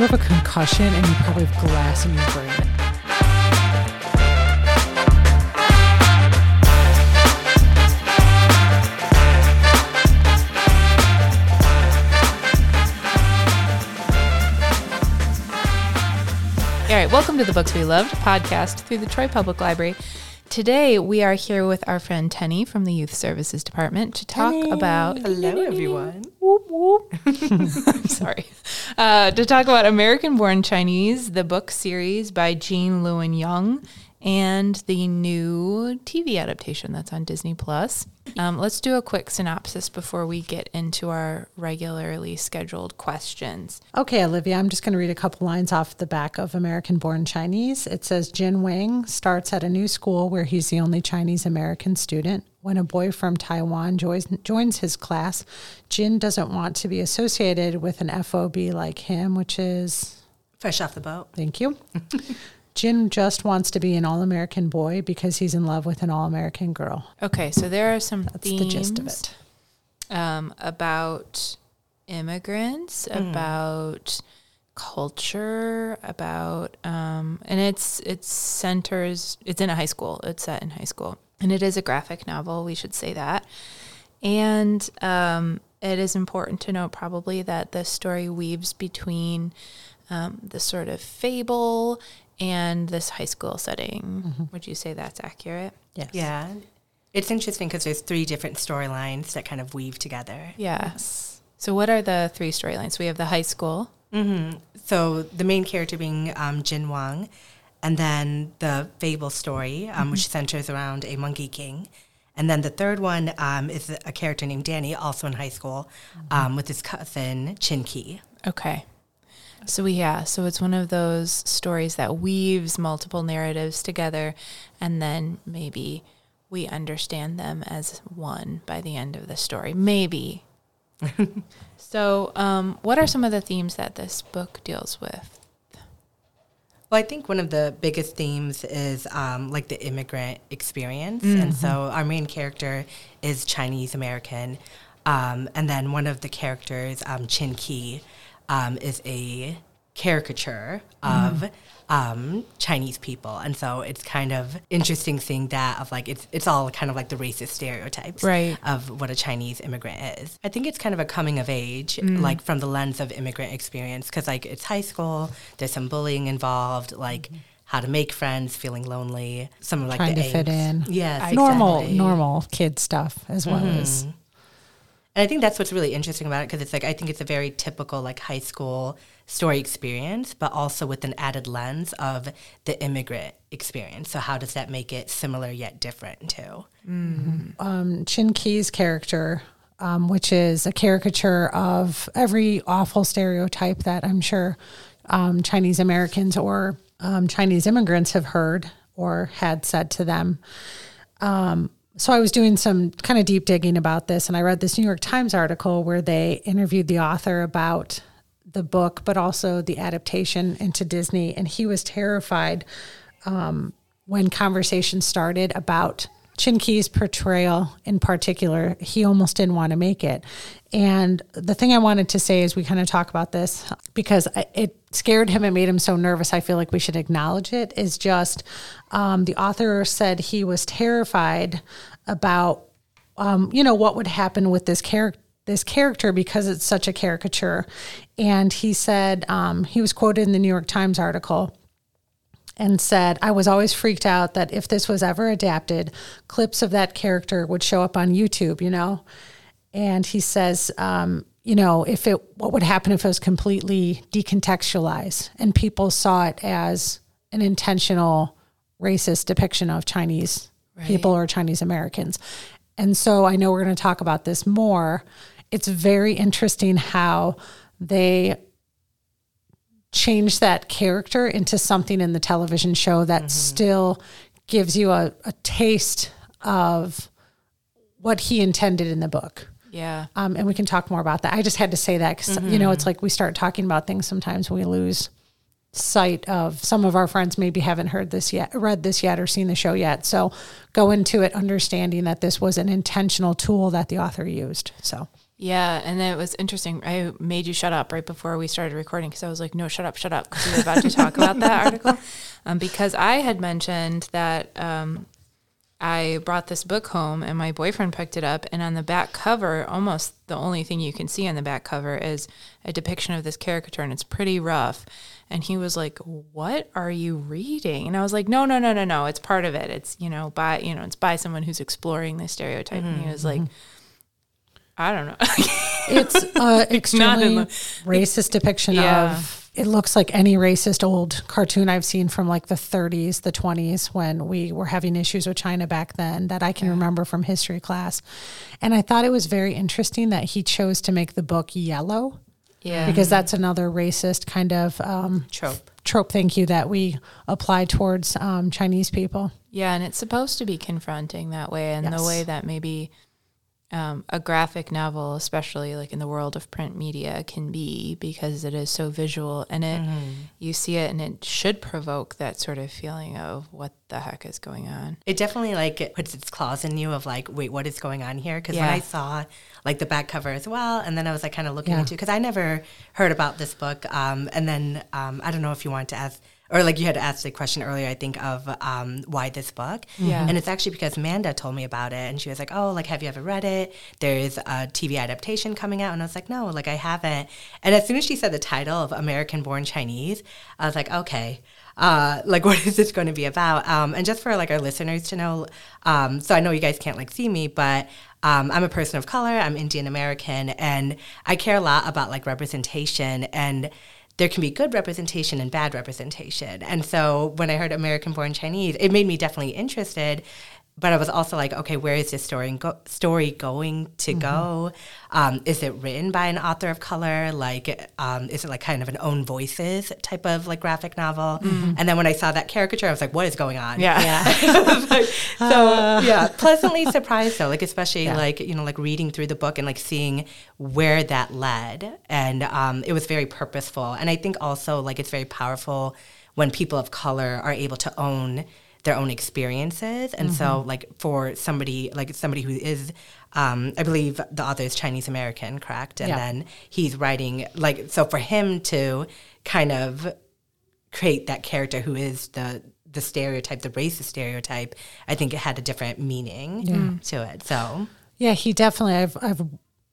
you have a concussion and you probably have glass in your brain. All right, welcome to the Books We Loved podcast through the Troy Public Library. Today we are here with our friend Tenny from the Youth Services Department to talk about. Hello, everyone. Whoop, whoop. I'm sorry. Uh, to talk about American Born Chinese, the book series by Gene Luen Yang, and the new TV adaptation that's on Disney Plus. Um, let's do a quick synopsis before we get into our regularly scheduled questions. Okay, Olivia, I'm just going to read a couple lines off the back of American Born Chinese. It says Jin Wang starts at a new school where he's the only Chinese American student. When a boy from Taiwan joins, joins his class, Jin doesn't want to be associated with an FOB like him, which is. Fresh off the boat. Thank you. Jin just wants to be an all American boy because he's in love with an all American girl. Okay, so there are some That's themes the gist of it. Um, about immigrants, about culture, about um, and it's it's centers. It's in a high school. It's set in high school, and it is a graphic novel. We should say that, and um, it is important to note probably that the story weaves between um, the sort of fable and this high school setting. Would you say that's accurate? Yes. Yeah. It's interesting because there's three different storylines that kind of weave together. Yes. So, what are the three storylines? We have the high school. hmm So the main character being um, Jin Wang, and then the fable story, um, which centers around a monkey king. And then the third one um, is a character named Danny, also in high school, um, with his cousin Chin-Kee. Okay. So, we, yeah, so it's one of those stories that weaves multiple narratives together, and then maybe we understand them as one by the end of the story. Maybe. so, um, what are some of the themes that this book deals with? Well, I think one of the biggest themes is um, like the immigrant experience. And so our main character is Chinese American. Um, and then one of the characters, um, Chin-Kee, um, is a caricature of um, Chinese people. And so it's kind of interesting seeing that of like, it's, it's all kind of like the racist stereotypes Right. of what a Chinese immigrant is. I think it's kind of a coming of age, like from the lens of immigrant experience, because like it's high school, there's some bullying involved, like how to make friends, feeling lonely, some of like Trying the to fit in. Yes, normal, exactly. normal kid stuff as well as. And I think that's what's really interesting about it because it's like I think it's a very typical like high school story experience, but also with an added lens of the immigrant experience. So how does that make it similar yet different too? um, Chin-Kee's character, um, which is a caricature of every awful stereotype that I'm sure um, Chinese Americans or um, Chinese immigrants have heard or had said to them. Um, so I was doing some kind of deep digging about this, and I read this New York Times article where they interviewed the author about the book, but also the adaptation into Disney, and he was terrified um, when conversations started about Chin-Kee's portrayal in particular. He almost didn't want to make it. And the thing I wanted to say is we kind of talk about this because it scared him. It made him so nervous. I feel like we should acknowledge it. Is just um, the author said he was terrified about um, you know what would happen with this character this character because it's such a caricature and he said um, he was quoted in the new york times article and said i was always freaked out that if this was ever adapted clips of that character would show up on youtube you know? And he says um, you know if it what would happen if it was completely decontextualized and people saw it as an intentional racist depiction of chinese people or chinese americans? And so i know we're going to talk about this more. It's very interesting how they change that character into something in the television show that still gives you a, a taste of what he intended in the book. Yeah. Um, and we can talk more about that. I just had to say that because, you know, it's like we start talking about things sometimes we lose sight of some of our friends maybe haven't heard this yet, read this yet, or seen the show yet. So go into it understanding that this was an intentional tool that the author used. So, Yeah, and then it was interesting. I made you shut up right before we started recording because I was like, "No, shut up, shut up," because we were about to talk about that article. Um, because I had mentioned that um, I brought this book home and my boyfriend picked it up, and on the back cover, almost the only thing you can see on the back cover is a depiction of this caricature, and it's pretty rough. And he was like, "What are you reading?" And I was like, "No, no, no, no, no. It's part of it. It's you know by you know it's by someone who's exploring the stereotype." Mm-hmm. And he was like. I don't know. it's uh, extremely the, racist depiction yeah. of. It looks like any racist old cartoon I've seen from like the 30s, the 20s, when we were having issues with China back then that I can yeah. remember from history class. And I thought it was very interesting that he chose to make the book yellow. Yeah. Because that's another racist kind of um, trope. Trope, thank you, that we apply towards um, Chinese people. Yeah, and it's supposed to be confronting that way, and yes. the way that maybe um, a graphic novel, especially like in the world of print media, can be because it is so visual and it mm-hmm. you see it and it should provoke that sort of feeling of what the heck is going on. It definitely like it puts its claws in you of like, wait, what is going on here? Because yeah. when I saw like the back cover as well, and then I was like kind of looking yeah. into because I never heard about this book, um, and then um, I don't know if you want to ask or like you had asked the question earlier, I think of um, why this book. Yeah. And it's actually because Manda told me about it, and she was like, "Oh, like have you ever read it? There's a TV adaptation coming out." And I was like, "No, like I haven't." And as soon as she said the title of American Born Chinese, I was like, "Okay." Uh, like what is this going to be about um, and just for like our listeners to know um, so i know you guys can't like see me but um, i'm a person of color i'm indian american and i care a lot about like representation and there can be good representation and bad representation. And so when I heard American Born Chinese, it made me definitely interested but I was also like, okay, where is this story go- story going to mm-hmm. go? Um, is it written by an author of color? Like, um, is it like kind of an own voices type of like graphic novel? Mm-hmm. And then when I saw that caricature, I was like, what is going on? Yeah, yeah. like, so uh. yeah, pleasantly surprised though, like especially yeah. like you know like reading through the book and like seeing where that led, and um, it was very purposeful. And I think also like it's very powerful when people of color are able to own their own experiences. And mm-hmm. so, like for somebody like somebody who is, um, I believe the author is Chinese American, correct? And yeah. then he's writing like so for him to kind of create that character who is the the stereotype, the racist stereotype. I think it had a different meaning yeah. to it. So yeah, he definitely. I've I've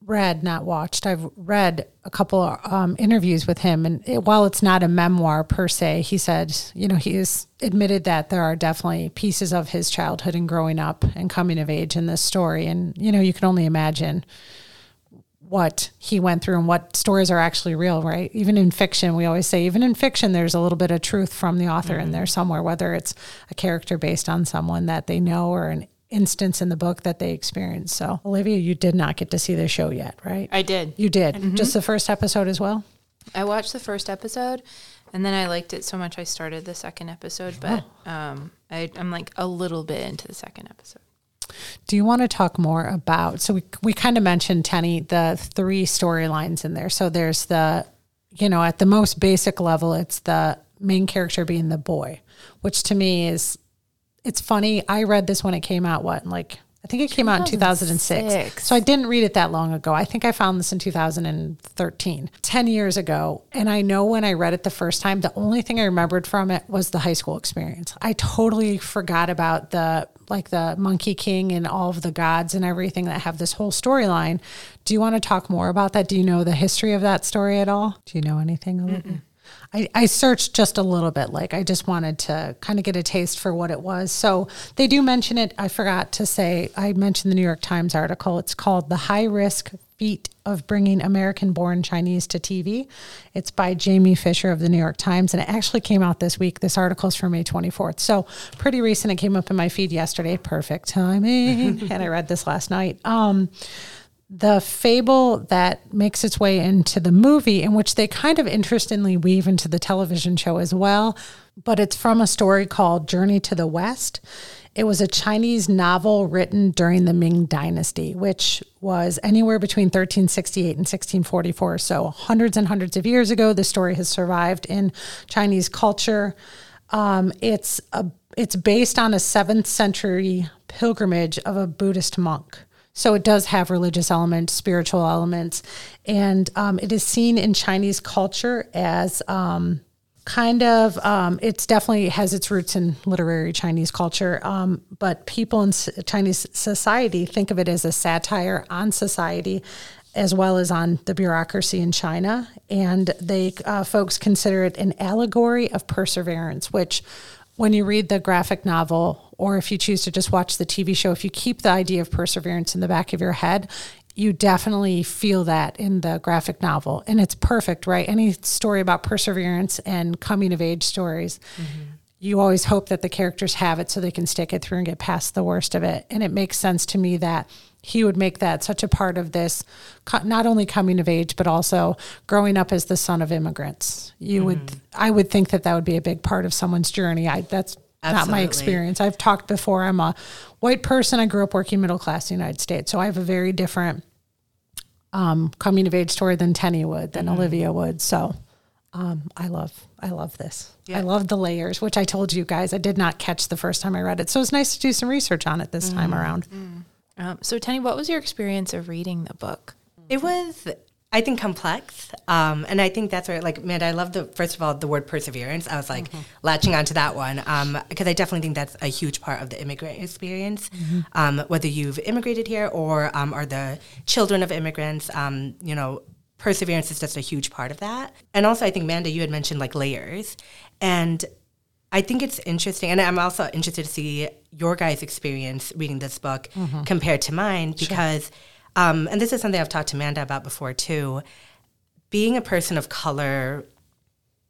read, not watched, I've read a couple um, interviews with him. And it, while it's not a memoir per se, he said, you know, he has admitted that there are definitely pieces of his childhood and growing up and coming of age in this story. And, you know, you can only imagine what he went through and what stories are actually real, right? Even in fiction, we always say, even in fiction, there's a little bit of truth from the author mm-hmm. in there somewhere, whether it's a character based on someone that they know or an instance in the book that they experienced. So, Olivia, you did not get to see the show yet, right? I did. You did. Mm-hmm. Just the first episode as well? I watched the first episode and then I liked it so much I started the second episode, but oh. um, I, I'm like a little bit into the second episode. Do you want to talk more about? So we we kind of mentioned Tenny the three storylines in there. So there's the, you know, at the most basic level, it's the main character being the boy, which to me is it's funny. I read this when it came out. What like I think it came out in 2006. So I didn't read it that long ago. I think I found this in 2013, 10 years ago. And I know when I read it the first time, the only thing I remembered from it was the high school experience. I totally forgot about the like the Monkey King and all of the gods and everything that have this whole storyline. Do you want to talk more about that? Do you know the history of that story at all? Do you know anything? I, I searched just a little bit. Like I just wanted to kind of get a taste for what it was. So they do mention it. I forgot to say, I mentioned the New York Times article. It's called The High Risk Feat of Bringing American Born Chinese to TV. It's by Jamie Fisher of the New York Times. And it actually came out this week. This article is from May 24th. So pretty recent. It came up in my feed yesterday. Perfect timing. and I read this last night. Um, the fable that makes its way into the movie, in which they kind of interestingly weave into the television show as well, but it's from a story called Journey to the West. It was a Chinese novel written during the Ming Dynasty, which was anywhere between 1368 and 1644. So, hundreds and hundreds of years ago, the story has survived in Chinese culture. Um, it's a, it's based on a seventh century pilgrimage of a Buddhist monk. So it does have religious elements, spiritual elements, and um, it is seen in Chinese culture as um, kind of um, it's definitely has its roots in literary Chinese culture, um, but people in Chinese society think of it as a satire on society as well as on the bureaucracy in China, and they uh, folks consider it an allegory of perseverance, which when you read the graphic novel or if you choose to just watch the TV show, if you keep the idea of perseverance in the back of your head, you definitely feel that in the graphic novel. And it's perfect, right? Any story about perseverance and coming of age stories, mm-hmm. you always hope that the characters have it so they can stick it through and get past the worst of it. And it makes sense to me that he would make that such a part of this not only coming of age but also growing up as the son of immigrants you mm-hmm. would i would think that that would be a big part of someone's journey i that's Absolutely. not my experience i've talked before i'm a white person i grew up working middle class in the united states so i have a very different um, coming of age story than tenny would than mm-hmm. olivia would so um, I love I love this. Yeah. I love the layers, which I told you guys I did not catch the first time I read it. So it's nice to do some research on it this mm. time around. Mm. Um, so, Tenny, what was your experience of reading the book? It was, I think, complex. Um, and I think that's where, like, man, I love the, first of all, the word perseverance. I was like mm-hmm. latching onto that one because um, I definitely think that's a huge part of the immigrant experience. Mm-hmm. Um, whether you've immigrated here or um, are the children of immigrants, um, you know, perseverance is just a huge part of that. And also, I think, Manda, you had mentioned like layers. And I think it's interesting, and I'm also interested to see your guys' experience reading this book mm-hmm. compared to mine because, sure. um, and this is something I've talked to Amanda about before too. Being a person of color,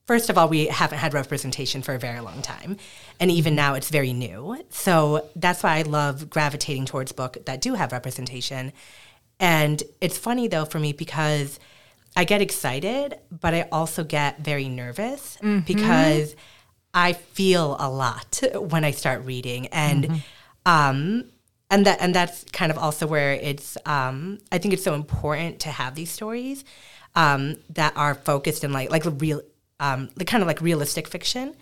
first of all, we haven't had representation for a very long time, and even now it's very new. So that's why I love gravitating towards books that do have representation. And it's funny though for me because I get excited, but I also get very nervous mm-hmm. because I feel a lot when I start reading, and mm-hmm. um, and that and that's kind of also where it's. Um, I think it's so important to have these stories um, that are focused in like like real, um, the kind of like realistic fiction.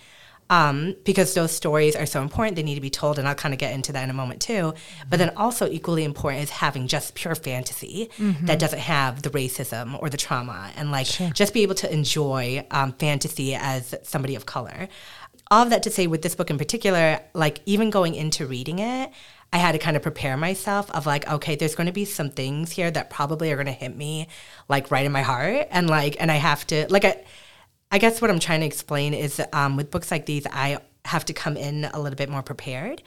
Um, because those stories are so important, they need to be told, and I'll kind of get into that in a moment too. But then also equally important is having just pure fantasy mm-hmm. that doesn't have the racism or the trauma, and like sure. just be able to enjoy um, fantasy as somebody of color all of that to say with this book in particular, like even going into reading it, I had to kind of prepare myself of like, okay, there's going to be some things here that probably are going to hit me like right in my heart, and like, and I have to like, I, I guess what I'm trying to explain is um, with books like these, I have to come in a little bit more prepared,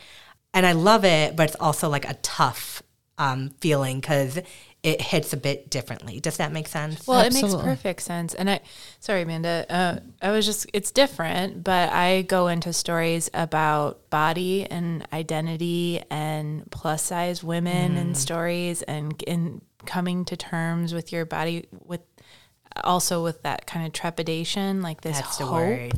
and I love it, but it's also like a tough um, feeling because it hits a bit differently. Does that make sense? Well, Absolutely. it makes perfect sense. And I, sorry, Amanda, uh, I was just, it's different, but I go into stories about body and identity and plus size women mm. and stories and in coming to terms with your body, with also with that kind of trepidation, like this That's hope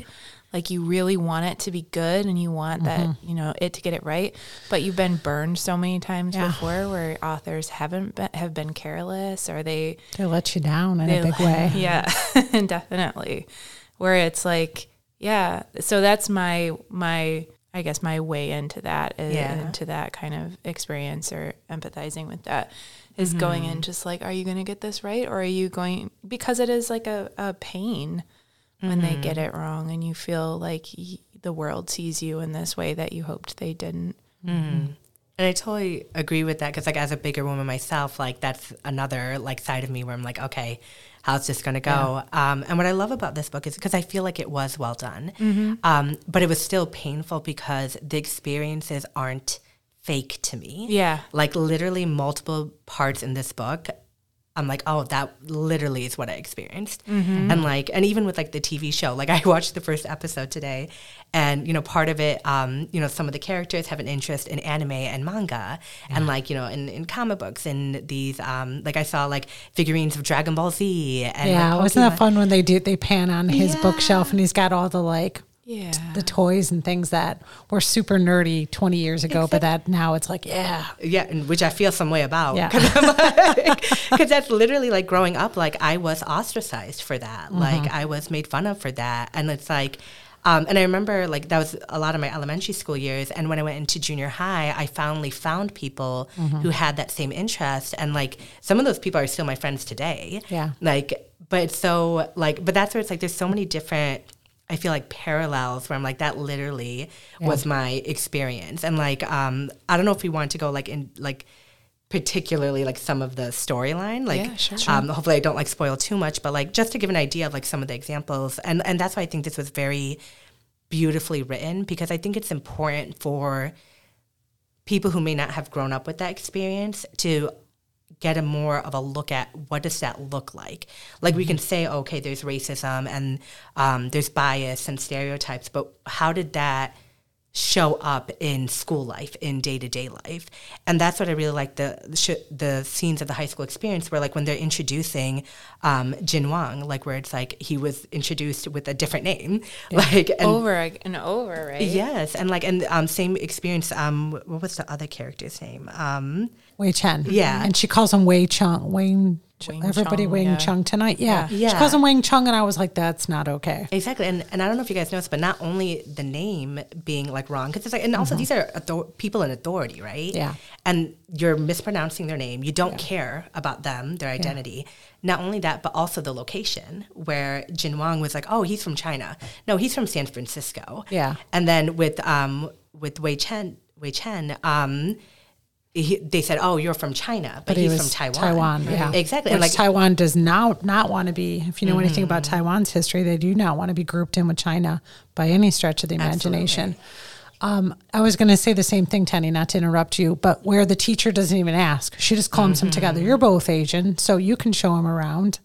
like you really want it to be good and you want mm-hmm. that you know it to get it right but you've been burned so many times yeah. before where authors haven't been, have been careless or they they let you down in a big way yeah definitely where it's like yeah so that's my my i guess my way into that uh, yeah. into that kind of experience or empathizing with that is mm-hmm. going in just like are you going to get this right or are you going because it is like a, a pain when mm-hmm. they get mm-hmm. it wrong and you feel like the world sees you in this way that you hoped they didn't. Mm-hmm. And I totally agree with that because, like, as a bigger woman myself, like that's another like side of me where I'm like, okay, how's this going to go? Yeah. Um, and what I love about this book is because I feel like it was well done, mm-hmm. um, but it was still painful because the experiences aren't fake to me. Yeah, like literally multiple parts in this book I'm like, oh, that literally is what I experienced. Mm-hmm. And like, and even with like the TV show, like I watched the first episode today, and you know, part of it, um, you know, some of the characters have an interest in anime and manga, yeah. and like you know, in, in comic books and these, um, like I saw like figurines of Dragon Ball Z. And yeah, like wasn't that fun when they do they pan on his yeah. bookshelf and he's got all the like yeah the toys and things that were super nerdy 20 years ago but that now it's like yeah yeah and which i feel some way about yeah because like, that's literally like growing up like i was ostracized for that mm-hmm. like i was made fun of for that and it's like Um, and I remember like that was a lot of my elementary school years. And when I went into junior high, I finally found people who had that same interest. And like some of those people are still my friends today. Yeah. Like, but it's so like, but that's where it's like there's so many different. I feel like parallels where I'm like that literally was my experience. And like um I don't know if we want to go like in like particularly like some of the storyline like Yeah, sure. um hopefully I don't like spoil too much but like just to give an idea of like some of the examples and and that's why I think this was very beautifully written because I think it's important for people who may not have grown up with that experience to get a more of a look at what does that look like. Like we can say okay there's racism and um, there's bias and stereotypes but how did that show up in school life in day-to-day life and that's what i really like the the, sh- the scenes of the high school experience where like when they're introducing um, jin wang like where it's like he was introduced with a different name like and over and over, right? yes and like and um, same experience um, what was the other character's name um, Wei Chen. Yeah. And she calls him Wei Chung. Wayne. Wing everybody Chung, Wing yeah. Chung tonight. Yeah. Yeah. She calls him Wing Chung, and I was like, that's not okay. Exactly, and and I don't know if you guys noticed, but not only the name being like wrong, because it's like, and also these are author- people in authority, right? Mm-hmm. Yeah. and you're mispronouncing their name. You don't care about them, their identity. Not only that, but also the location where Jin Wang was like, oh, he's from China. No, he's from San Francisco. Yeah. and then with um with Wei Chen, Wei Chen, um. He, they said, "Oh, you're from China, but, he he's was from Taiwan." Taiwan, yeah. exactly. Which And like, Taiwan does not not want to be. If you know anything about Mm-hmm. Taiwan's history, they do not want to be grouped in with China by any stretch of the imagination. Um, I was going to say the same thing, Tenny, not to interrupt you, but where the teacher doesn't even ask, she just clumps them together. Mm-hmm. You're both Asian, so you can show them around.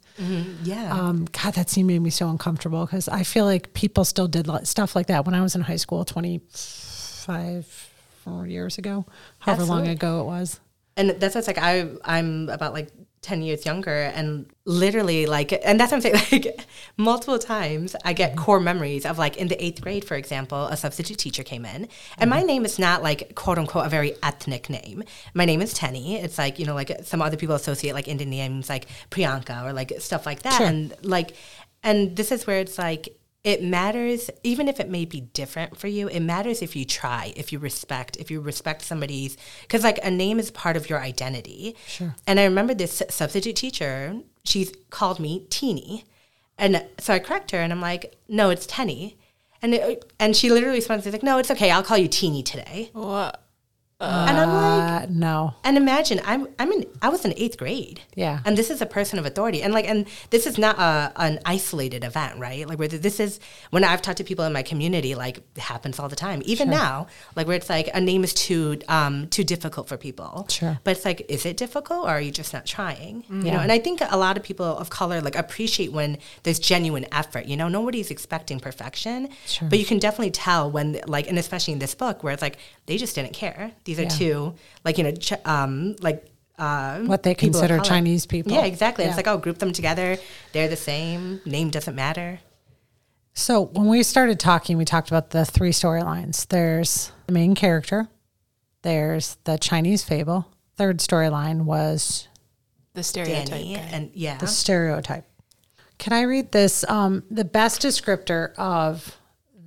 yeah, Um, God, that scene made me so uncomfortable because I feel like people still did stuff like that when I was in high school 25 four years ago, however long ago it was. and that's what's like I I'm about like ten years younger, and literally like, and that's what I'm saying. Like multiple times, I get mm-hmm. core memories of like in the eighth grade, for example, a substitute teacher came in, and my mm-hmm. name is not like quote unquote a very ethnic name. My name is Tenny. It's like you know like some other people associate like Indian names like Priyanka or like stuff like that, Sure. and like, and this is where it's like it matters even if it may be different for you it matters if you try if you respect if you respect somebody's because like a name is part of your identity Sure. and i remember this substitute teacher she's called me teeny and so i correct her and i'm like no it's tenny and it, and she literally responds like no it's okay i'll call you teeny today What? And i'm like Uh, no. and imagine I'm I'm in I was in eighth grade. Yeah. And this is a person of authority. And like and this is not a an isolated event, right? Like where this is when I've talked to people in my community, like it happens all the time. Even now, like where it's like a name is too um too difficult for people. Sure. But it's like, is it difficult or are you just not trying? You know, and I think a lot of people of color like appreciate when there's genuine effort. You know, nobody's expecting perfection. Sure. But you can definitely tell when like and especially in this book where it's like they just didn't care. These are Yeah. two like you know ch- um like uh, What they consider color. Chinese people. Yeah, exactly. Yeah. It's like oh, group them together. They're the same. Name doesn't matter. So when we started talking, we talked about the three storylines. There's the main character. There's the Chinese fable. Third storyline was The stereotype. Danny and yeah, the stereotype. Can I read this? Um, the best descriptor of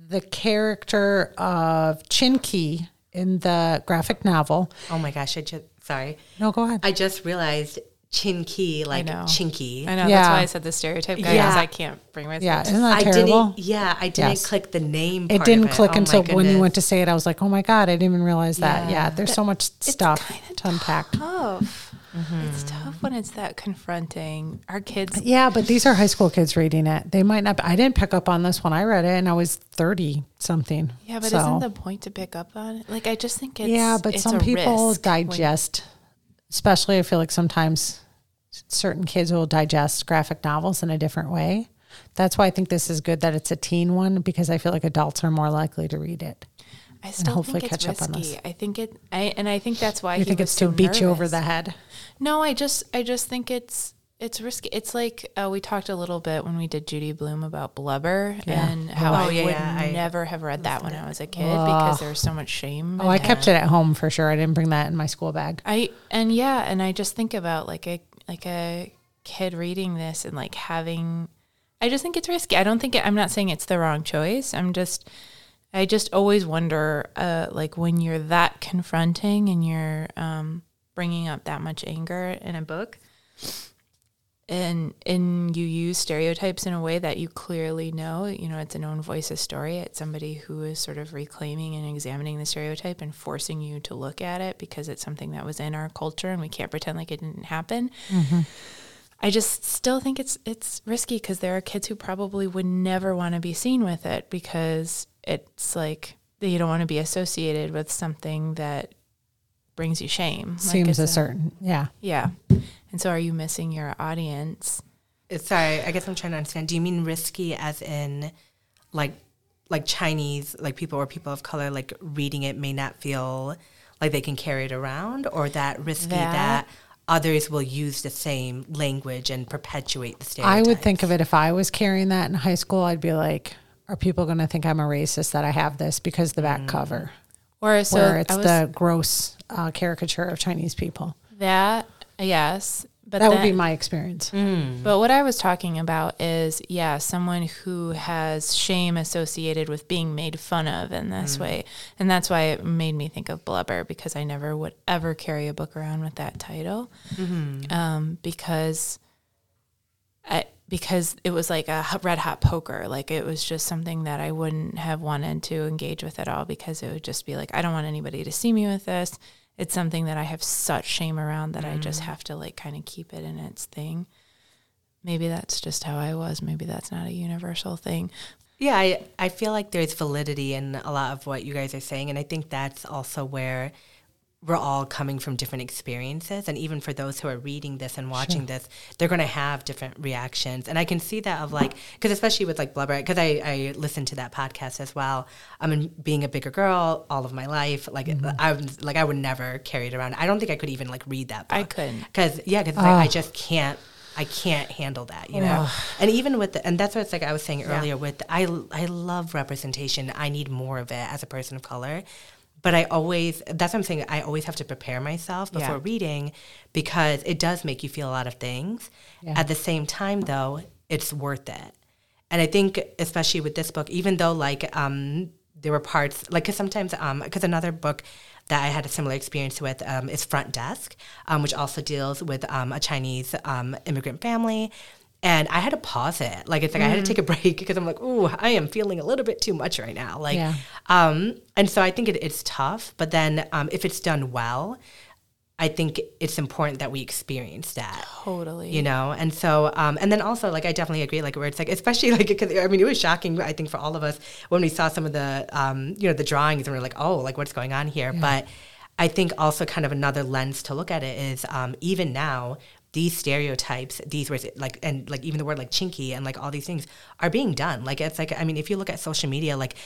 the character of Chin-Kee in the graphic novel. oh my gosh, I just sorry. No, go ahead. I just realized chinky like know. chinky. I know. Yeah. That's why I said the stereotype guy Yeah. I can't bring myself. yeah, to isn't that I terrible? didn't. Yeah, I didn't Yes. click the name. It didn't of click Oh my until when you went to say it. I was like, oh my God, I didn't even realize that. Yeah. Yeah, there's so much stuff to unpack. tough. Mm-hmm. It's tough when it's that confronting. Our kids. Yeah, but these are high school kids reading it. They might not. I didn't pick up on this when I read it, and I was thirty something. Yeah, but So- isn't the point to pick up on it? Like, I just think it's yeah, but it's some people risk when- digest. Especially, I feel like sometimes certain kids will digest graphic novels in a different way. That's why I think this is good that it's a teen one because I feel like adults are more likely to read it. I still hopefully think it's catch up on risky. this. I think it. I and I think that's why You he think was it's to so beat you over the head? No, I just I just think it's it's risky. It's like uh, we talked a little bit when we did Judy Blume about blubber Yeah. and how Oh, I yeah, would yeah, I- never have read that when I was a kid because there was so much shame. Oh, I it. kept it at home for sure. I didn't bring that in my school bag. I and yeah, and I just think about like a like a kid reading this and like having I just think it's risky. I don't think it, I'm not saying it's the wrong choice. I'm just I just always wonder, uh, like when you're that confronting and you're um, bringing up that much anger in a book, and and you use stereotypes in a way that you clearly know, you know, it's an own voices story. It's somebody who is sort of reclaiming and examining the stereotype and forcing you to look at it because it's something that was in our culture and we can't pretend like it didn't happen. Mm-hmm. I just still think it's it's risky because there are kids who probably would never want to be seen with it because it's like you don't want to be associated with something that brings you shame. Seems like a certain, yeah. Yeah. And so are you missing your audience? Sorry, I guess I'm trying to understand. Do you mean risky as in like like Chinese, like people or people of color, like reading it may not feel like they can carry it around, or that risky that, that others will use the same language and perpetuate the stereotypes? I would think of it if I was carrying that in high school, I'd be like, are people going to think I'm a racist that I have this because the back mm. cover? Or so where it's the gross uh, caricature of Chinese people. That yes, but that then, would be my experience. Mm. But what I was talking about is, yeah, someone who has shame associated with being made fun of in this mm. way, and that's why it made me think of Blubber because I never would ever carry a book around with that title, mm-hmm. um, because I because it was like a red hot poker. Like it was just something that I wouldn't have wanted to engage with at all because it would just be like, I don't want anybody to see me with this. It's something that I have such shame around that mm. I just mm. have to like kind of keep it in its thing. Maybe that's just how I was. Maybe that's not a universal thing. Yeah, I, I feel like there's validity in a lot of what you guys are saying. And I think that's also where we're all coming from different experiences and even for those who are reading this and watching sure. this they're going to have different reactions and i can see that of like because especially with like blubber because I, I listened to that podcast as well i mean being a bigger girl all of my life like mm-hmm. i like i would never carry it around i don't think i could even like read that book i couldn't because yeah because like, i just can't I can't handle that, you know. And even with the, and that's what it's like I was saying earlier. Yeah. With I, I love representation. I need more of it as a person of color but I always that's what I'm saying. I always have to prepare myself before yeah. reading because it does make you feel a lot of things. Yeah. At the same time, though, it's worth it. And I think, especially with this book, even though like um, there were parts like because sometimes because um, another book that I had a similar experience with um, is Front Desk, um, which also deals with um, a Chinese um, immigrant family and I had to pause it. Like it's like mm. I had to take a break because I'm like, ooh, I am feeling a little bit too much right now. Like, yeah. um, and so I think it, it's tough. But then um, if it's done well, I think it's important that we experience that. Totally. You know, and so, um, and then also, like, I definitely agree, like, where it's like, especially like, cause, I mean, it was shocking, I think, for all of us when we saw some of the, um, you know, the drawings and we are like, oh, like, what's going on here? Yeah. But I think also kind of another lens to look at it is um, even now these stereotypes, these words, like, and like even the word like chinky and like all these things are being done. Like, it's like, I mean, if you look at social media, like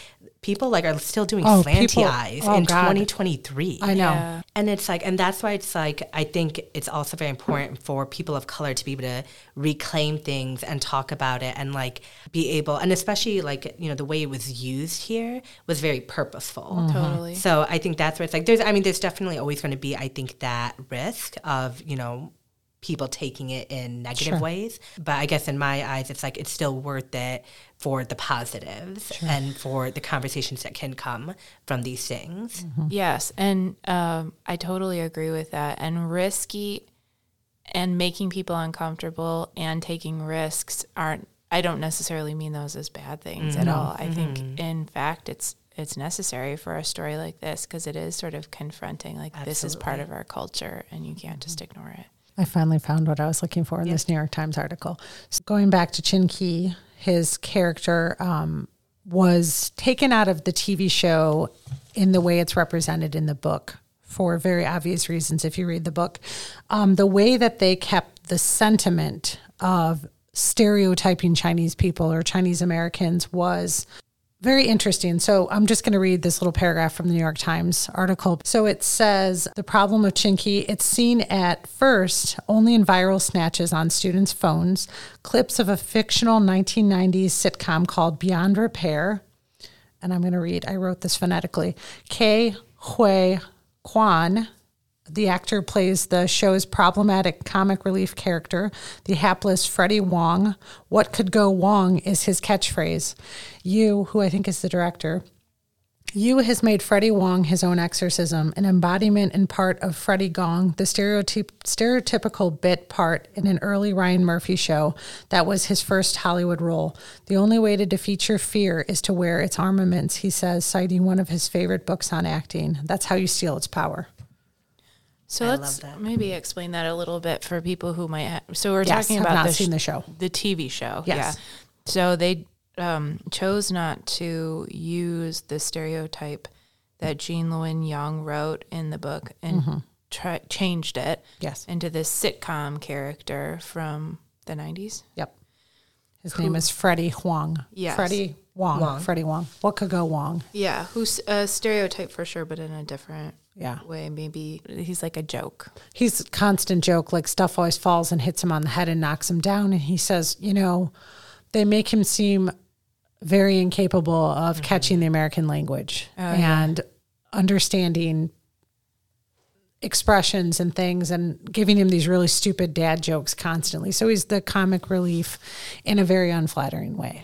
people like are still doing oh, slanty people, eyes oh in God. 2023. I know. Yeah. And it's like, and that's why it's like, I think it's also very important for people of color to be able to reclaim things and talk about it and like be able, and especially like, you know, the way it was used here was very purposeful. Mm-hmm. Totally. So I think that's where it's like, there's, I mean, there's definitely always going to be, I think, that risk of, you know, people taking it in negative sure. ways. But I guess in my eyes, it's like it's still worth it for the positives sure. and for the conversations that can come from these things. Mm-hmm. Yes. And um, I totally agree with that. And risky and making people uncomfortable and taking risks aren't, I don't necessarily mean those as bad things mm-hmm. at all. I mm-hmm. think, in fact, it's it's necessary for a story like this because it is sort of confronting like Absolutely. this is part of our culture and you can't just ignore it I finally found what I was looking for in this New York Times article. So going back to Chin-Kee, his character um, was taken out of the TV show in the way it's represented in the book for very obvious reasons if you read the book. Um, the way that they kept the sentiment of stereotyping Chinese people or Chinese Americans was very interesting. So I'm just going to read this little paragraph from the New York Times article. So it says the problem of Chinky, it's seen at first only in viral snatches on students' phones, clips of a fictional 1990s sitcom called Beyond Repair. And I'm going to read, I wrote this phonetically Ke Huy Quan The actor plays the show's problematic comic relief character, the hapless Freddie Wong. What could go Wong is his catchphrase. You, who I think is the director, you has made Freddie Wong his own exorcism, an embodiment and part of Freddie Gong, the stereotyp- stereotypical bit part in an early Ryan Murphy show that was his first Hollywood role. The only way to defeat your fear is to wear its armaments, he says, citing one of his favorite books on acting. That's how you steal its power. So I let's love that. maybe explain that a little bit for people who might. Ha- so we're Yes, talking about not the seen the show. the TV show. Yes. Yeah. So they um, chose not to use the stereotype that Gene Luen Yang wrote in the book and Mm-hmm. tri- changed it Yes. into this sitcom character from the 90s. Yep. His name is Freddie Huang. Yes. Freddie Wong. Wong. Freddie Wong. What could go Wong? Yeah, who's a stereotype for sure, but in a different Yeah. way. Maybe he's like a joke. he's a constant joke like stuff always falls and hits him on the head and knocks him down and he says you know they make him seem very incapable of catching the american language and understanding expressions and things and giving him these really stupid dad jokes constantly so he's the comic relief in a very unflattering way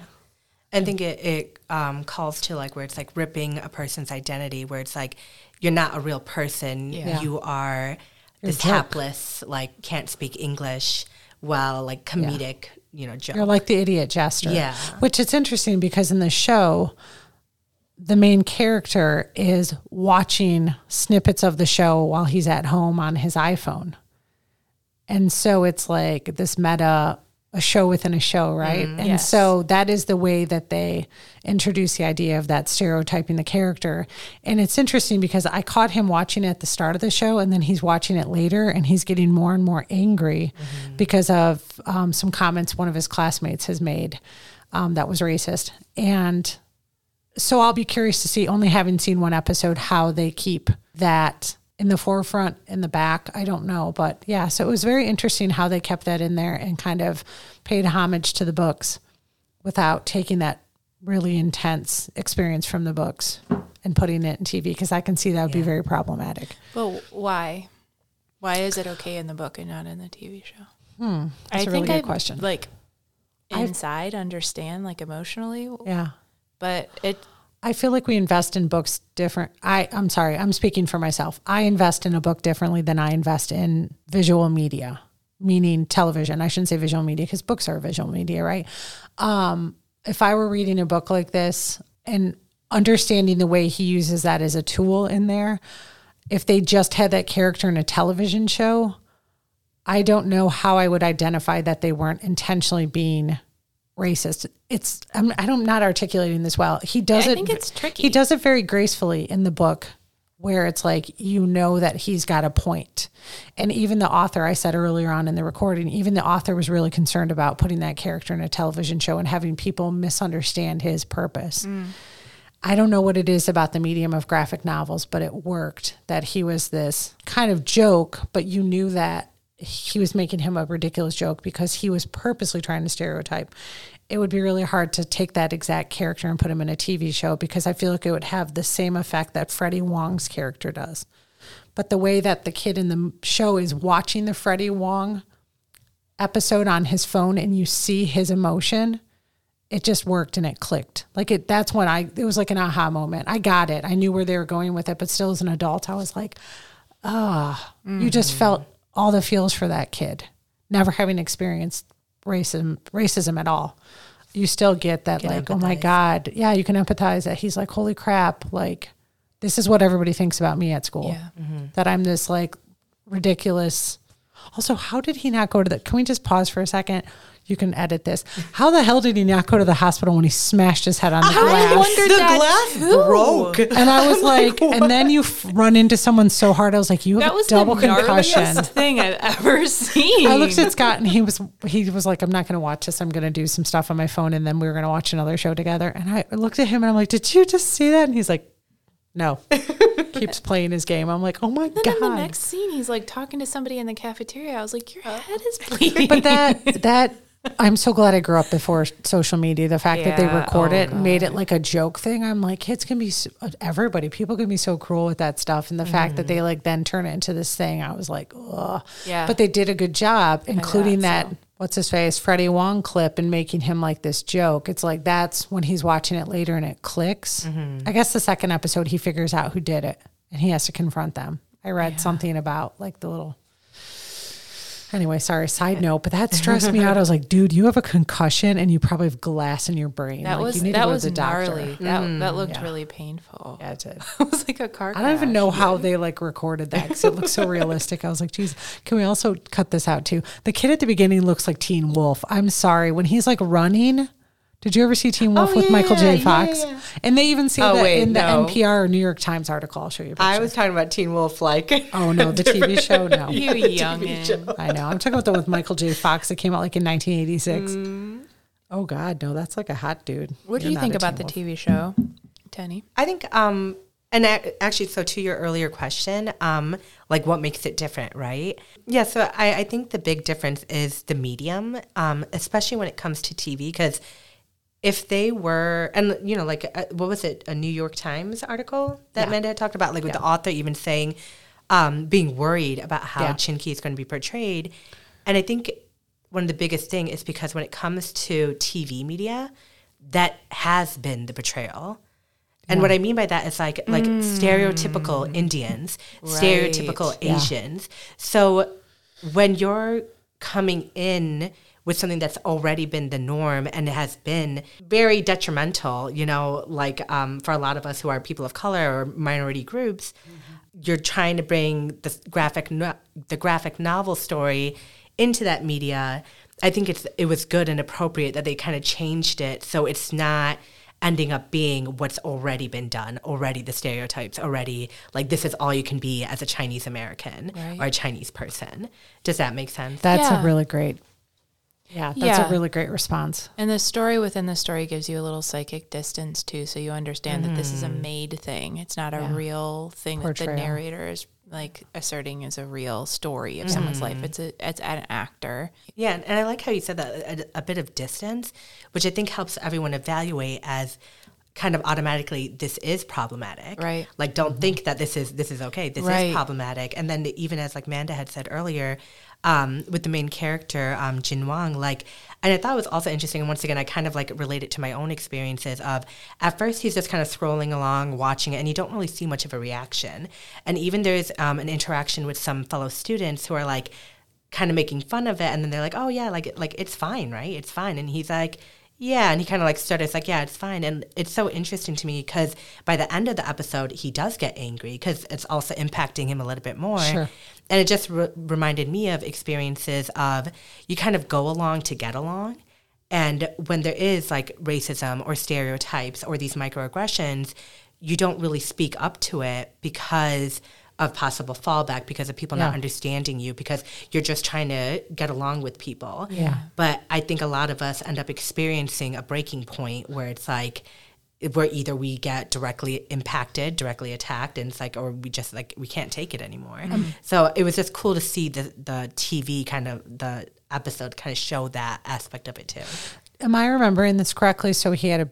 I think it, it um, calls to like where it's like ripping a person's identity, where it's like you're not a real person. Yeah. You are this joke. hapless, like can't speak English well, like comedic, you know, joke. You're like the idiot jester. Yeah. Which it's interesting because in the show, the main character is watching snippets of the show while he's at home on his iPhone. And so it's like this meta, a show within a show, right? and yes. so that is the way that they introduce the idea of that stereotyping the character. And it's interesting because I caught him watching it at the start of the show and then he's watching it later and he's getting more and more angry because of um, some comments one of his classmates has made um, that was racist. And so I'll be curious to see, only having seen one episode, how they keep that in the forefront, in the back. I don't know. But yeah, so it was very interesting how they kept that in there and kind of paid homage to the books without taking that really intense experience from the books and putting it in TV because I can see that would be very problematic. But why? Why is it okay in the book and not in the TV show? Hmm, that's a really good question. Like inside, understand like emotionally, Yeah. but it I feel like we invest in books different. I I'm sorry, I'm speaking for myself. I invest in a book differently than I invest in visual media, meaning television. I shouldn't say visual media because books are visual media, right? Um, if I were reading a book like this and understanding the way he uses that as a tool in there, if they just had that character in a television show, I don't know how I would identify that they weren't intentionally being racist. It's I'm I don't not articulating this well. He does I it. think it's tricky. He does it very gracefully in the book, where it's like you know that he's got a point. And even the author, I said earlier on in the recording, even the author was really concerned about putting that character in a television show and having people misunderstand his purpose. Mm. I don't know what it is about the medium of graphic novels, but it worked that he was this kind of joke, but you knew that he was making him a ridiculous joke because he was purposely trying to stereotype. It would be really hard to take that exact character and put him in a TV show because I feel like it would have the same effect that Freddie Wong's character does. But the way that the kid in the show is watching the Freddie Wong episode on his phone and you see his emotion, it just worked and it clicked. Like it that's when I it was like an aha moment. I got it. I knew where they were going with it, but still as an adult, I was like, ah, you just felt all the feels for that kid, never having experienced racism racism at all. You still get that can like, oh my. God. Yeah, you can empathize that he's like, holy crap, like this is what everybody thinks about me at school. Yeah. Mm-hmm. That I'm this like ridiculous. Also, how did he not go to the? Can we just pause for a second? You can edit this. How the hell did he not go to the hospital when he smashed his head on the glass? I wondered the that glass too. broke. And I was like, and then you f- run into someone so hard. I was like, you have that was a double the concussion. thing I've ever seen. I looked at Scott and he was he was like, I'm not going to watch this. I'm going to do some stuff on my phone, and then we were going to watch another show together. And I looked at him and I'm like, Did you just see that? And he's like, No. Keeps playing his game. I'm like, Oh my god. then the next scene, he's like talking to somebody in the cafeteria. I was like, "Your head is bleeding." but that that I'm so glad I grew up before social media. The fact that they Yeah, record oh it and made it like a joke thing. I'm like, kids can be so, uh, everybody. People can be so cruel with that stuff, and the fact that they like then turn it into this thing, I was like, ugh. Yeah. But they did a good job, including that, so. What's his face, Freddie Wong clip, and making him like this joke. It's like that's when he's watching it later and it clicks. I guess the second episode he figures out who did it and he has to confront them. I read something about like the little Anyway, sorry, side note, but that stressed me out. I was like, dude, you have a concussion and you probably have glass in your brain. That Like, was you need to that go to was the doctor. gnarly. That mm. that looked yeah. really painful. Yeah, it did. It was like a car. I don't even know how they like recorded that because it looks so realistic. I was like, geez, can we also cut this out too? The kid at the beginning looks like Teen Wolf. I'm sorry. When he's like running, did you ever see Teen Wolf Oh, with yeah, Michael J. Fox? yeah. And they even say Oh, that wait, in the no. NPR or New York Times article. I'll show you a picture. I was talking about Teen Wolf like oh, no, the TV show? No. You youngin. I know. I'm talking about the one with Michael J. Fox that came out like in 1986. Mm. Oh God, no, that's like a hot dude. What do You're you think a about the Wolf. TV show, Tenny? I think, um, and actually, so to your earlier question, um, like what makes it different, right? Yeah, so I, I think the big difference is the medium, um, especially when it comes to TV, because if they were, and you know, like uh, what was it, a New York Times article that Amanda had talked about, like with the author even saying, um, being worried about how Yeah. Chin-Kee is going to be portrayed, and I think one of the biggest thing is because when it comes to TV media, that has been the portrayal. And what I mean by that is like like stereotypical Indians, stereotypical Right. Asians. So when you're coming in with something that's already been the norm and it has been very detrimental, you know, like um, for a lot of us who are people of color or minority groups, you're trying to bring the graphic no- the graphic novel story into that media. I think it's it was good and appropriate that they kind of changed it so it's not ending up being what's already been done, already the stereotypes, already like this is all you can be as a Chinese American Right. or a Chinese person. Does that make sense? That's Yeah. a really great. Yeah, that's Yeah. a really great response. And the story within the story gives you a little psychic distance too, so you understand that this is a Mm-hmm. made thing. It's not a real thing that the narrator is like asserting is a real story of someone's Mm-hmm. life. It's a it's an actor. Yeah, and- and I like how you said that a, a bit of distance, which I think helps everyone evaluate as kind of automatically this is problematic. Right. Like don't think that this is this is okay. This Right. is problematic. And then even as like Manda had said earlier, um, with the main character, um, Jin Wang, like and I thought it was also interesting, and once again I kind of like relate it to my own experiences of at first he's just kind of scrolling along, watching it, and you don't really see much of a reaction. And even there's um, an interaction with some fellow students who are like kind of making fun of it and then they're like oh yeah like like it's fine right it's fine and he's like yeah and he kind of like started it's like yeah it's fine and it's so interesting to me because by the end of the episode he does get angry because it's also impacting him a little bit more Sure. and it just re- reminded me of experiences of you kind of go along to get along and when there is like racism or stereotypes or these microaggressions you don't really speak up to it because of possible fallback because of people not understanding you because you're just trying to get along with people. Yeah. But I think a lot of us end up experiencing a breaking point where it's like where either we get directly impacted, directly attacked, and it's like, or we just like we can't take it anymore. Um, so it was just cool to see the the TV kind of the episode kind of show that aspect of it too. Am I remembering this correctly? So he had a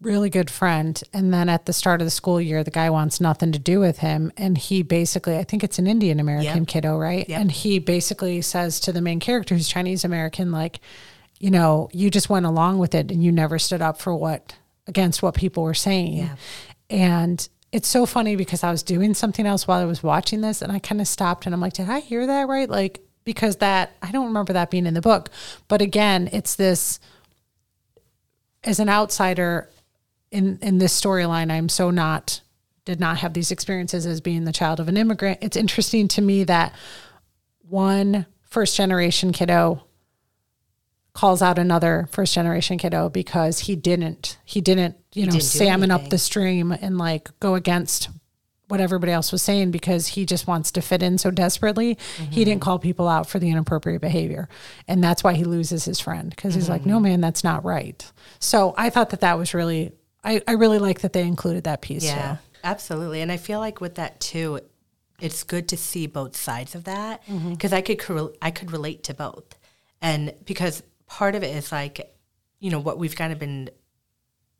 really good friend, and then at the start of the school year, the guy wants nothing to do with him, and he basically, I think it's an Indian American Yep. kiddo, right? Yep. And he basically says to the main character, who's Chinese American, like, you know, you just went along with it, and you never stood up for what against what people were saying, Yeah. and. It's so funny because I was doing something else while I was watching this and I kind of stopped and I'm like, did I hear that right? Like, because that, I don't remember that being in the book. But again, it's this, as an outsider in in this storyline i'm so not did not have these experiences as being the child of an immigrant. It's interesting to me that one first generation kiddo calls out another first generation kiddo because he didn't he didn't you know didn't salmon up the stream and like go against what everybody else was saying because he just wants to fit in so desperately. He didn't call people out for the inappropriate behavior. And that's why he loses his friend because he's like no man that's not right. So i thought that that was really i, I really like that they included that piece Yeah, too absolutely. And I feel like with that too, it's good to see both sides of that mm-hmm. because I could I could relate to both, and because part of it is like, you know, what we've kind of been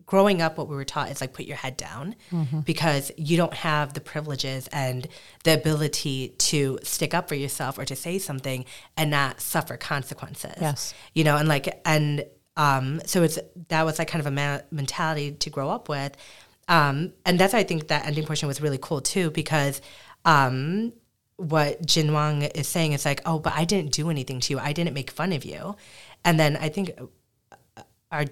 growing up, what we were taught is like put your head down mm-hmm. because you don't have the privileges and the ability to stick up for yourself or to say something and not suffer consequences. Yes. You know, and like, and um, so it's that was like kind of a ma- mentality to grow up with. Um, and that's why I think that ending portion was really cool too, because um, what Jin Wang is saying is like, oh, but I didn't do anything to you. I didn't make fun of you. And then I think uh, our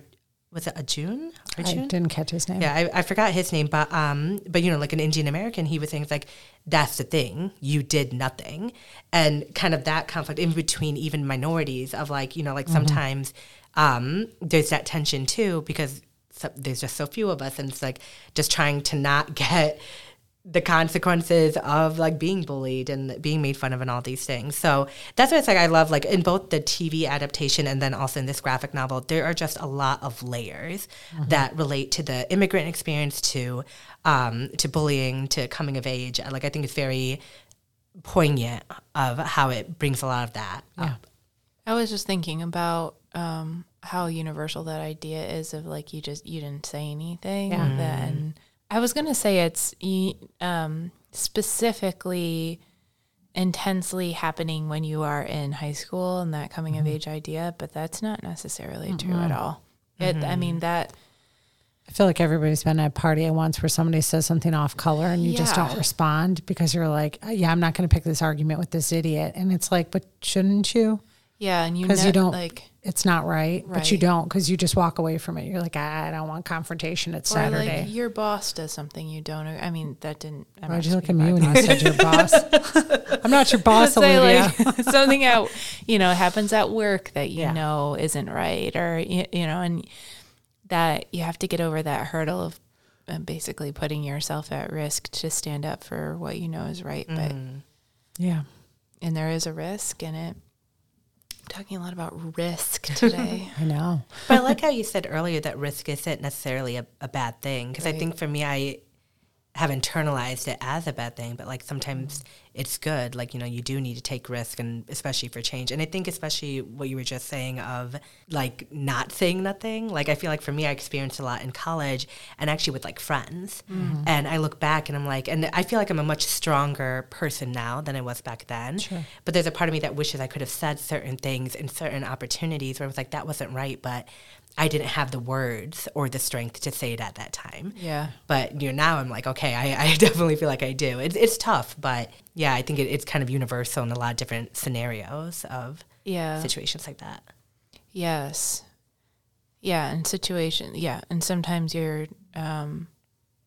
was it Arjun? I Arjun? didn't catch his name. Yeah, I, I forgot his name, but um, but you know, like an Indian American, he was saying it's like that's the thing, you did nothing, and kind of that conflict in between even minorities of like you know like sometimes um, there's that tension too because so, there's just so few of us, and it's like just trying to not get the consequences of like being bullied and being made fun of and all these things. So that's what it's like I love like in both the TV adaptation and then also in this graphic novel, there are just a lot of layers that relate to the immigrant experience to um to bullying to coming of age. Like I think it's very poignant of how it brings a lot of that up. I was just thinking about um, how universal that idea is of like you just you didn't say anything. Yeah. Then I was gonna say it's um, specifically intensely happening when you are in high school and that coming of age idea, but that's not necessarily true at all. It, I mean that. I feel like everybody's been at a party at once where somebody says something off color and you just don't respond because you're like, "Uh, yeah, I'm not going to pick this argument with this idiot. And it's like, but shouldn't you? Yeah, and you Because you don't, like it's not right, but you don't because you just walk away from it. You're like, I don't want confrontation. It's or Saturday. like your boss does something you don't. I mean that didn't. I'm Why'd you look at me when I said your boss? I'm not your boss, say Olivia. like something out, you know happens at work that you Yeah. know isn't right or you, you know and that you have to get over that hurdle of uh, basically putting yourself at risk to stand up for what you know is right but yeah. and there is a risk in it talking a lot about risk today I know. But I like how you said earlier that risk isn't necessarily a, a bad thing. Because I think for me, I have internalized it as a bad thing, but like sometimes it's good. Like, you know, you do need to take risk and especially for change. And I think especially what you were just saying of like not saying nothing. Like I feel like for me I experienced a lot in college and actually with like friends. Mm-hmm. And I look back and I'm like and I feel like I'm a much stronger person now than I was back then. Sure. But there's a part of me that wishes I could have said certain things in certain opportunities where I was like, that wasn't right, but I didn't have the words or the strength to say it at that time. yeah But you know, now I'm like, okay, I, I definitely feel like I do. It's, it's tough, but yeah, I think it, it's kind of universal in a lot of different scenarios of yeah situations like that. Yes. Yeah, and situation. Yeah, and sometimes you're um,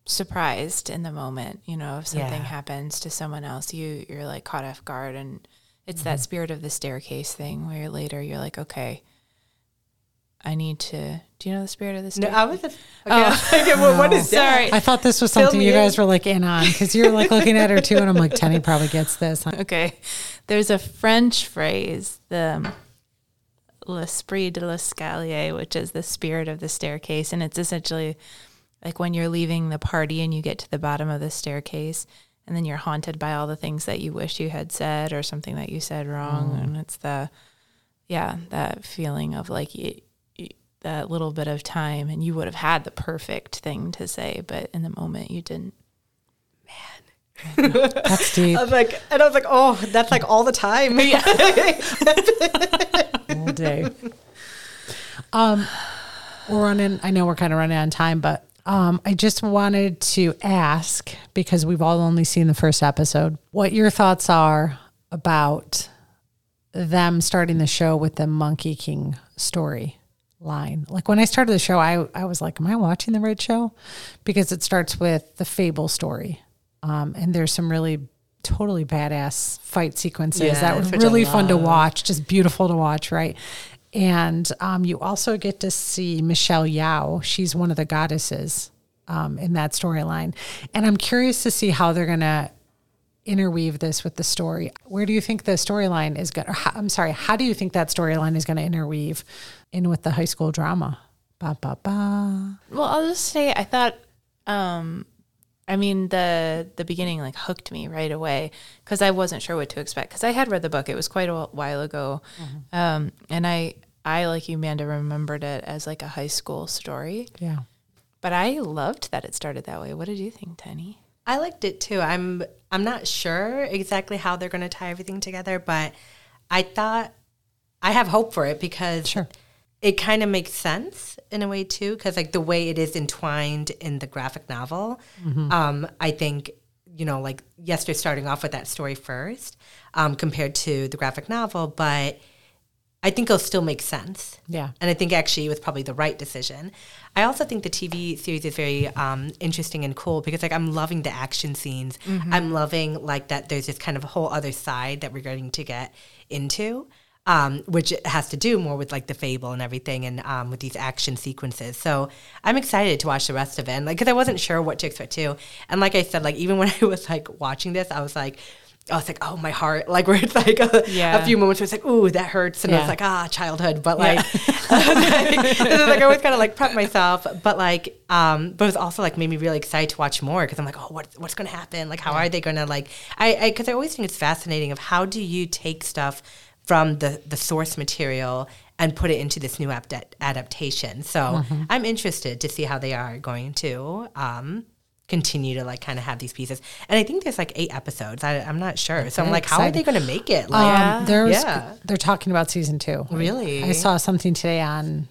surprised in the moment. You know, if something Yeah. happens to someone else, you you're like caught off guard, and it's that spirit of the staircase thing where later you're like, okay, I need to. Do you know the spirit of this? No. I was just, okay, oh. okay, well, what is that? Sorry. I thought this was something me you in. guys were like in on because you're like looking at her too. And I'm like, Tenny probably gets this. Okay. There's a French phrase, the um, l'esprit de l'escalier, which is the spirit of the staircase. And it's essentially like when you're leaving the party and you get to the bottom of the staircase and then you're haunted by all the things that you wish you had said or something that you said wrong. Mm. And it's the, yeah, that feeling of like y y that little bit of time and you would have had the perfect thing to say, but in the moment you didn't. Man. that's deep. I was like, and I was like, oh, that's like all the time. all day. Um, we're running. I know we're kind of running on time, but um, I just wanted to ask because we've all only seen the first episode. What your thoughts are about them starting the show with the Monkey King story line? Like when I started the show, I I was like, "Am I watching the right show?" Because it starts with the Fable story, um, and there's some really totally badass fight sequences Yeah, that were really fun to watch, just beautiful to watch, right? And um, you also get to see Michelle Yeoh. She's one of the goddesses um, in that storyline. And I'm curious to see how they're going to interweave this with the story. Where do you think the storyline is going to, I'm sorry, how do you think that storyline is going to interweave in with the high school drama? Ba, ba, ba. Well, I'll just say I thought um I mean the the beginning like hooked me right away cuz I wasn't sure what to expect cuz I had read the book. It was quite a while ago. Um and I I, like you, Amanda, remembered it as like a high school story. Yeah. But I loved that it started that way. What did you think, Tiny? I liked it too. I'm I'm not sure exactly how they're going to tie everything together, but I thought I have hope for it because Sure. it kind of makes sense in a way too because like the way it is entwined in the graphic novel um, i think you know like yes they're starting off with that story first um, compared to the graphic novel but i think it'll still make sense Yeah. and i think actually it was probably the right decision i also think the tv series is very um, interesting and cool because like i'm loving the action scenes i'm loving like that there's this kind of a whole other side that we're going to get into um, which has to do more with like the fable and everything, and um, with these action sequences. So I'm excited to watch the rest of it, and, like because I wasn't sure what to expect too. And like I said, like even when I was like watching this, I was like. I was like, oh, my heart, like where it's like a, Yeah. a few moments where it's like, ooh, that hurts. And I was like, ah, childhood. But like, like, I always kind of like prep myself. But like, um, but it was also like made me really excited to watch more because I'm like, oh, what, what's going to happen? Like, how are they going to like, I, I, cause I always think it's fascinating of how do you take stuff from the, the source material and put it into this new adapt- adaptation. So Mm-hmm. I'm interested to see how they are going to um, continue to like kind of have these pieces. And I think there's like eight episodes. I, I'm not sure. So I'm like, how are they going to make it? Like, Um, there's, Yeah. They're talking about season two. Really? I saw something today on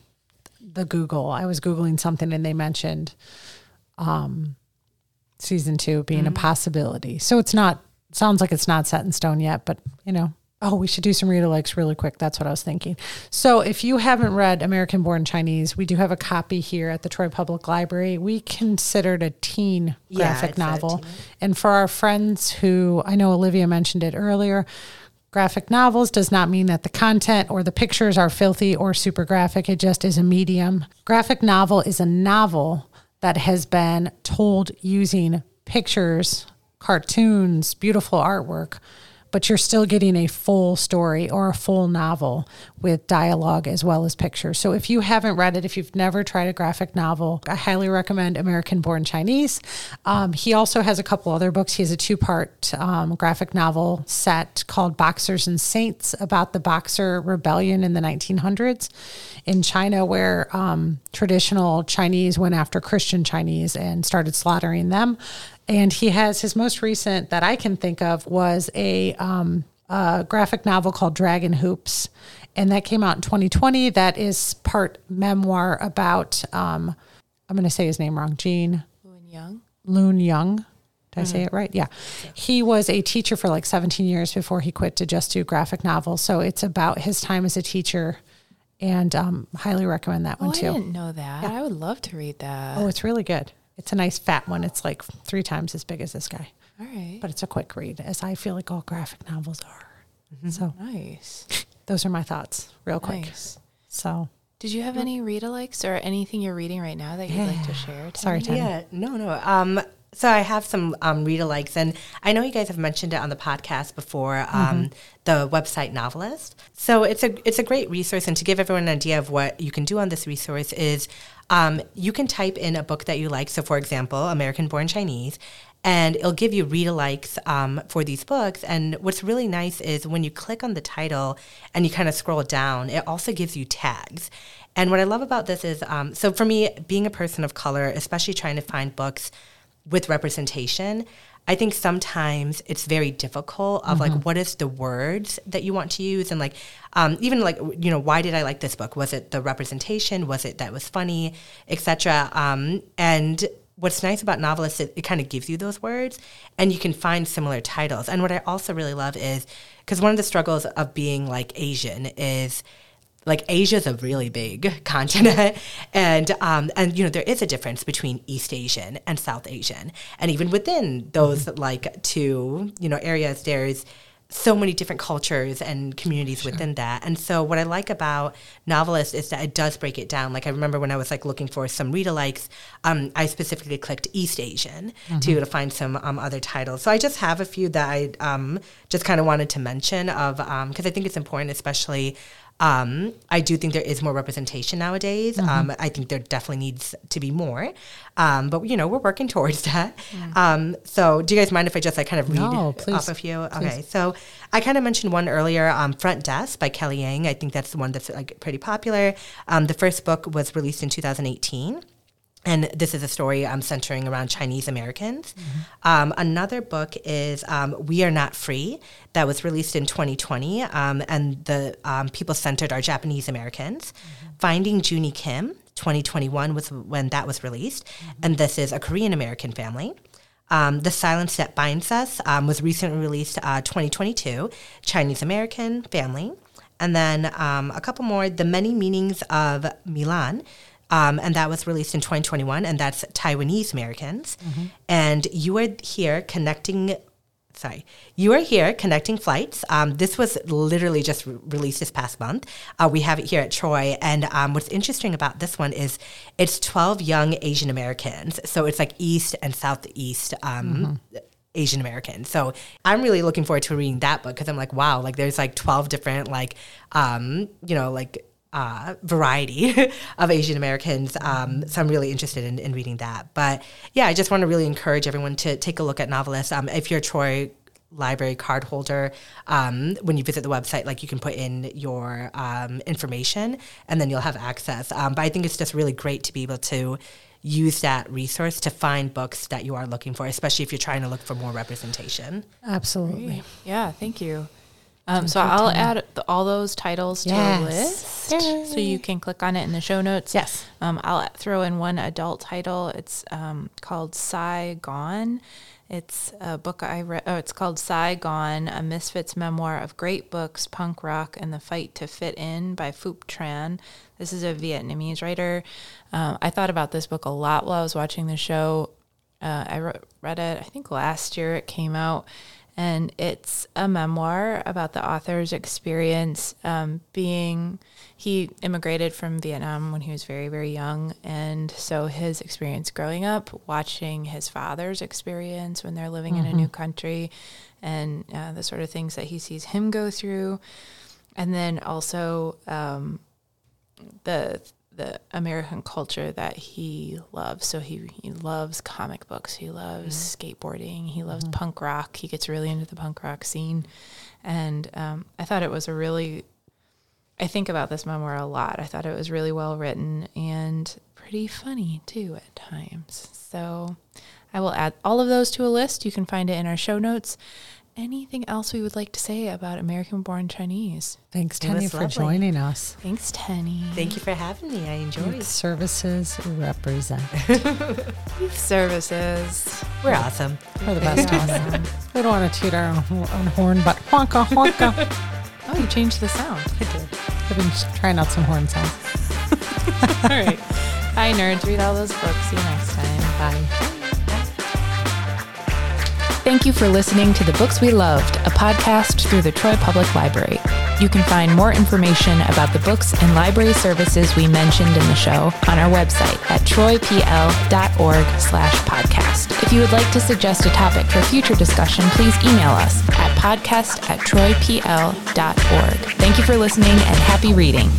the Google. I was Googling something and they mentioned um, season two being a possibility. So it's not, sounds like it's not set in stone yet, but you know, oh, we should do some reader likes really quick. That's what I was thinking. So if you haven't read American Born Chinese, we do have a copy here at the Troy Public Library. We considered a teen graphic a novel. teen. And for our friends who, I know Olivia mentioned it earlier, graphic novels does not mean that the content or the pictures are filthy or super graphic. It just is a medium. Graphic novel is a novel that has been told using pictures, cartoons, beautiful artwork, but you're still getting a full story or a full novel with dialogue as well as pictures. So if you haven't read it, if you've never tried a graphic novel, I highly recommend American Born Chinese. Um, he also has a couple other books. He has a two part um, graphic novel set called Boxers and Saints about the Boxer Rebellion in the 1900s in China, where um, traditional Chinese went after Christian Chinese and started slaughtering them. And he has his most recent that I can think of was a, um, a graphic novel called Dragon Hoops. And that came out in 2020. That is part memoir about, um, I'm going to say his name wrong, Gene When young? Loon Young. Did I say it right? Yeah. He was a teacher for like 17 years before he quit to just do graphic novels. So it's about his time as a teacher. And um, highly recommend that Oh, one I too. didn't know that. I would love to read that. Oh, it's really good. It's a nice fat one. It's like three times as big as this guy, All right. but it's a quick read, as I feel like all graphic novels are. So nice. those are my thoughts, real quick. Nice. So Did you have any read alikes or anything you're reading right now that you'd like to share? Sorry, Tony? Tony. Yeah, no, no. Um, so I have some um, read alikes, and I know you guys have mentioned it on the podcast before. Um, The website NoveList. So it's a it's a great resource, and to give everyone an idea of what you can do on this resource is, um, you can type in a book that you like. So, for example, American Born Chinese. And it'll give you read alikes um, for these books. And what's really nice is when you click on the title and you kind of scroll down, it also gives you tags. And what I love about this is, um, so for me, being a person of color, especially trying to find books with representation, I think sometimes it's very difficult of like what is the words that you want to use and like um, even like you know why did I like this book? Was it the representation? Was it that was funny, etc. Um, and what's nice about novelists it, it kind of gives you those words and you can find similar titles. And what I also really love is because one of the struggles of being like Asian is like Asia is a really big continent, and um, and you know there is a difference between East Asian and South Asian, and even within those like two you know areas, there's so many different cultures and communities within that. And so what I like about NoveList is that it does break it down. Like I remember when I was like looking for some read alikes, um, I specifically clicked East Asian to to find some um, other titles. So I just have a few that I um, just kind of wanted to mention of because I think it's important, especially Um, I do think there is more representation nowadays. Mm-hmm. Um, I think there definitely needs to be more, um, but you know we're working towards that. Um, so, do you guys mind if I just like kind of read No, please. off a few? Okay, so I kind of mentioned one earlier, um, Front Desk by Kelly Yang. I think that's the one that's like pretty popular. Um, the first book was released in 2018. And this is a story um, centering around Chinese Americans. Um, another book is um, We Are Not Free, that was released in 2020. Um, and the um, people centered are Japanese Americans. Finding Junie Kim, 2021 was when that was released. And this is a Korean American family. Um, the Silence That Binds Us um, was recently released uh, 2022, Chinese American family. And then um, a couple more, The Many Meanings of Meilan. Um, and that was released in 2021, and that's Taiwanese Americans. And you are here connecting. Sorry, you are here connecting flights. Um, this was literally just re- released this past month. Uh, we have it here at Troy, and um, what's interesting about this one is it's 12 young Asian Americans. So it's like East and Southeast um, Asian Americans. So I'm really looking forward to reading that book because I'm like, wow, like there's like 12 different like, um, you know, like uh, variety of Asian Americans. Um, so I'm really interested in, in reading that. But yeah, I just want to really encourage everyone to take a look at novelists. Um, if you're a Troy library card holder, um, when you visit the website, like you can put in your um, information and then you'll have access. Um, but I think it's just really great to be able to use that resource to find books that you are looking for, especially if you're trying to look for more representation. Absolutely. Yeah, thank you. Um, so I'll add the, all those titles to a Yes. list, so you can click on it in the show notes. Yes. Um, I'll throw in one adult title. It's um, called Sigh, Gone. It's a book I read. Oh, it's called Sigh, Gone, a misfits memoir of great books, punk rock, and the fight to fit in by Phuc Tran. This is a Vietnamese writer. Um, I thought about this book a lot while I was watching the show. Uh, I wrote, read it, I think last year it came out, and it's a memoir about the author's experience um, being. He immigrated from Vietnam when he was very, very young, and so his experience growing up, watching his father's experience when they're living in a new country, and uh, the sort of things that he sees him go through, and then also um, the the American culture that he loves. So he he loves comic books. He loves skateboarding. He loves punk rock. He gets really into the punk rock scene, and um, I thought it was a really. I think about this memoir a lot. I thought it was really well written and pretty funny too at times. So I will add all of those to a list. You can find it in our show notes. Anything else we would like to say about American born Chinese? Thanks, Tenny, for lovely. joining us. Thanks, Tenny. Thank you for having me. I enjoyed Youth Services represent. Youth services. We're awesome. We're the best one. We don't want to toot our own, own horn, but honka honka. Oh, you changed the sound. I did. I've been trying out some horn sounds. all right. Bye, nerds. Read all those books. See you next time. Bye. Thank you for listening to The Books We Loved, a podcast through the Troy Public Library. You can find more information about the books and library services we mentioned in the show on our website at troypl.org slash podcast. If you would like to suggest a topic for future discussion, please email us at podcast at troypl.org. Thank you for listening and happy reading.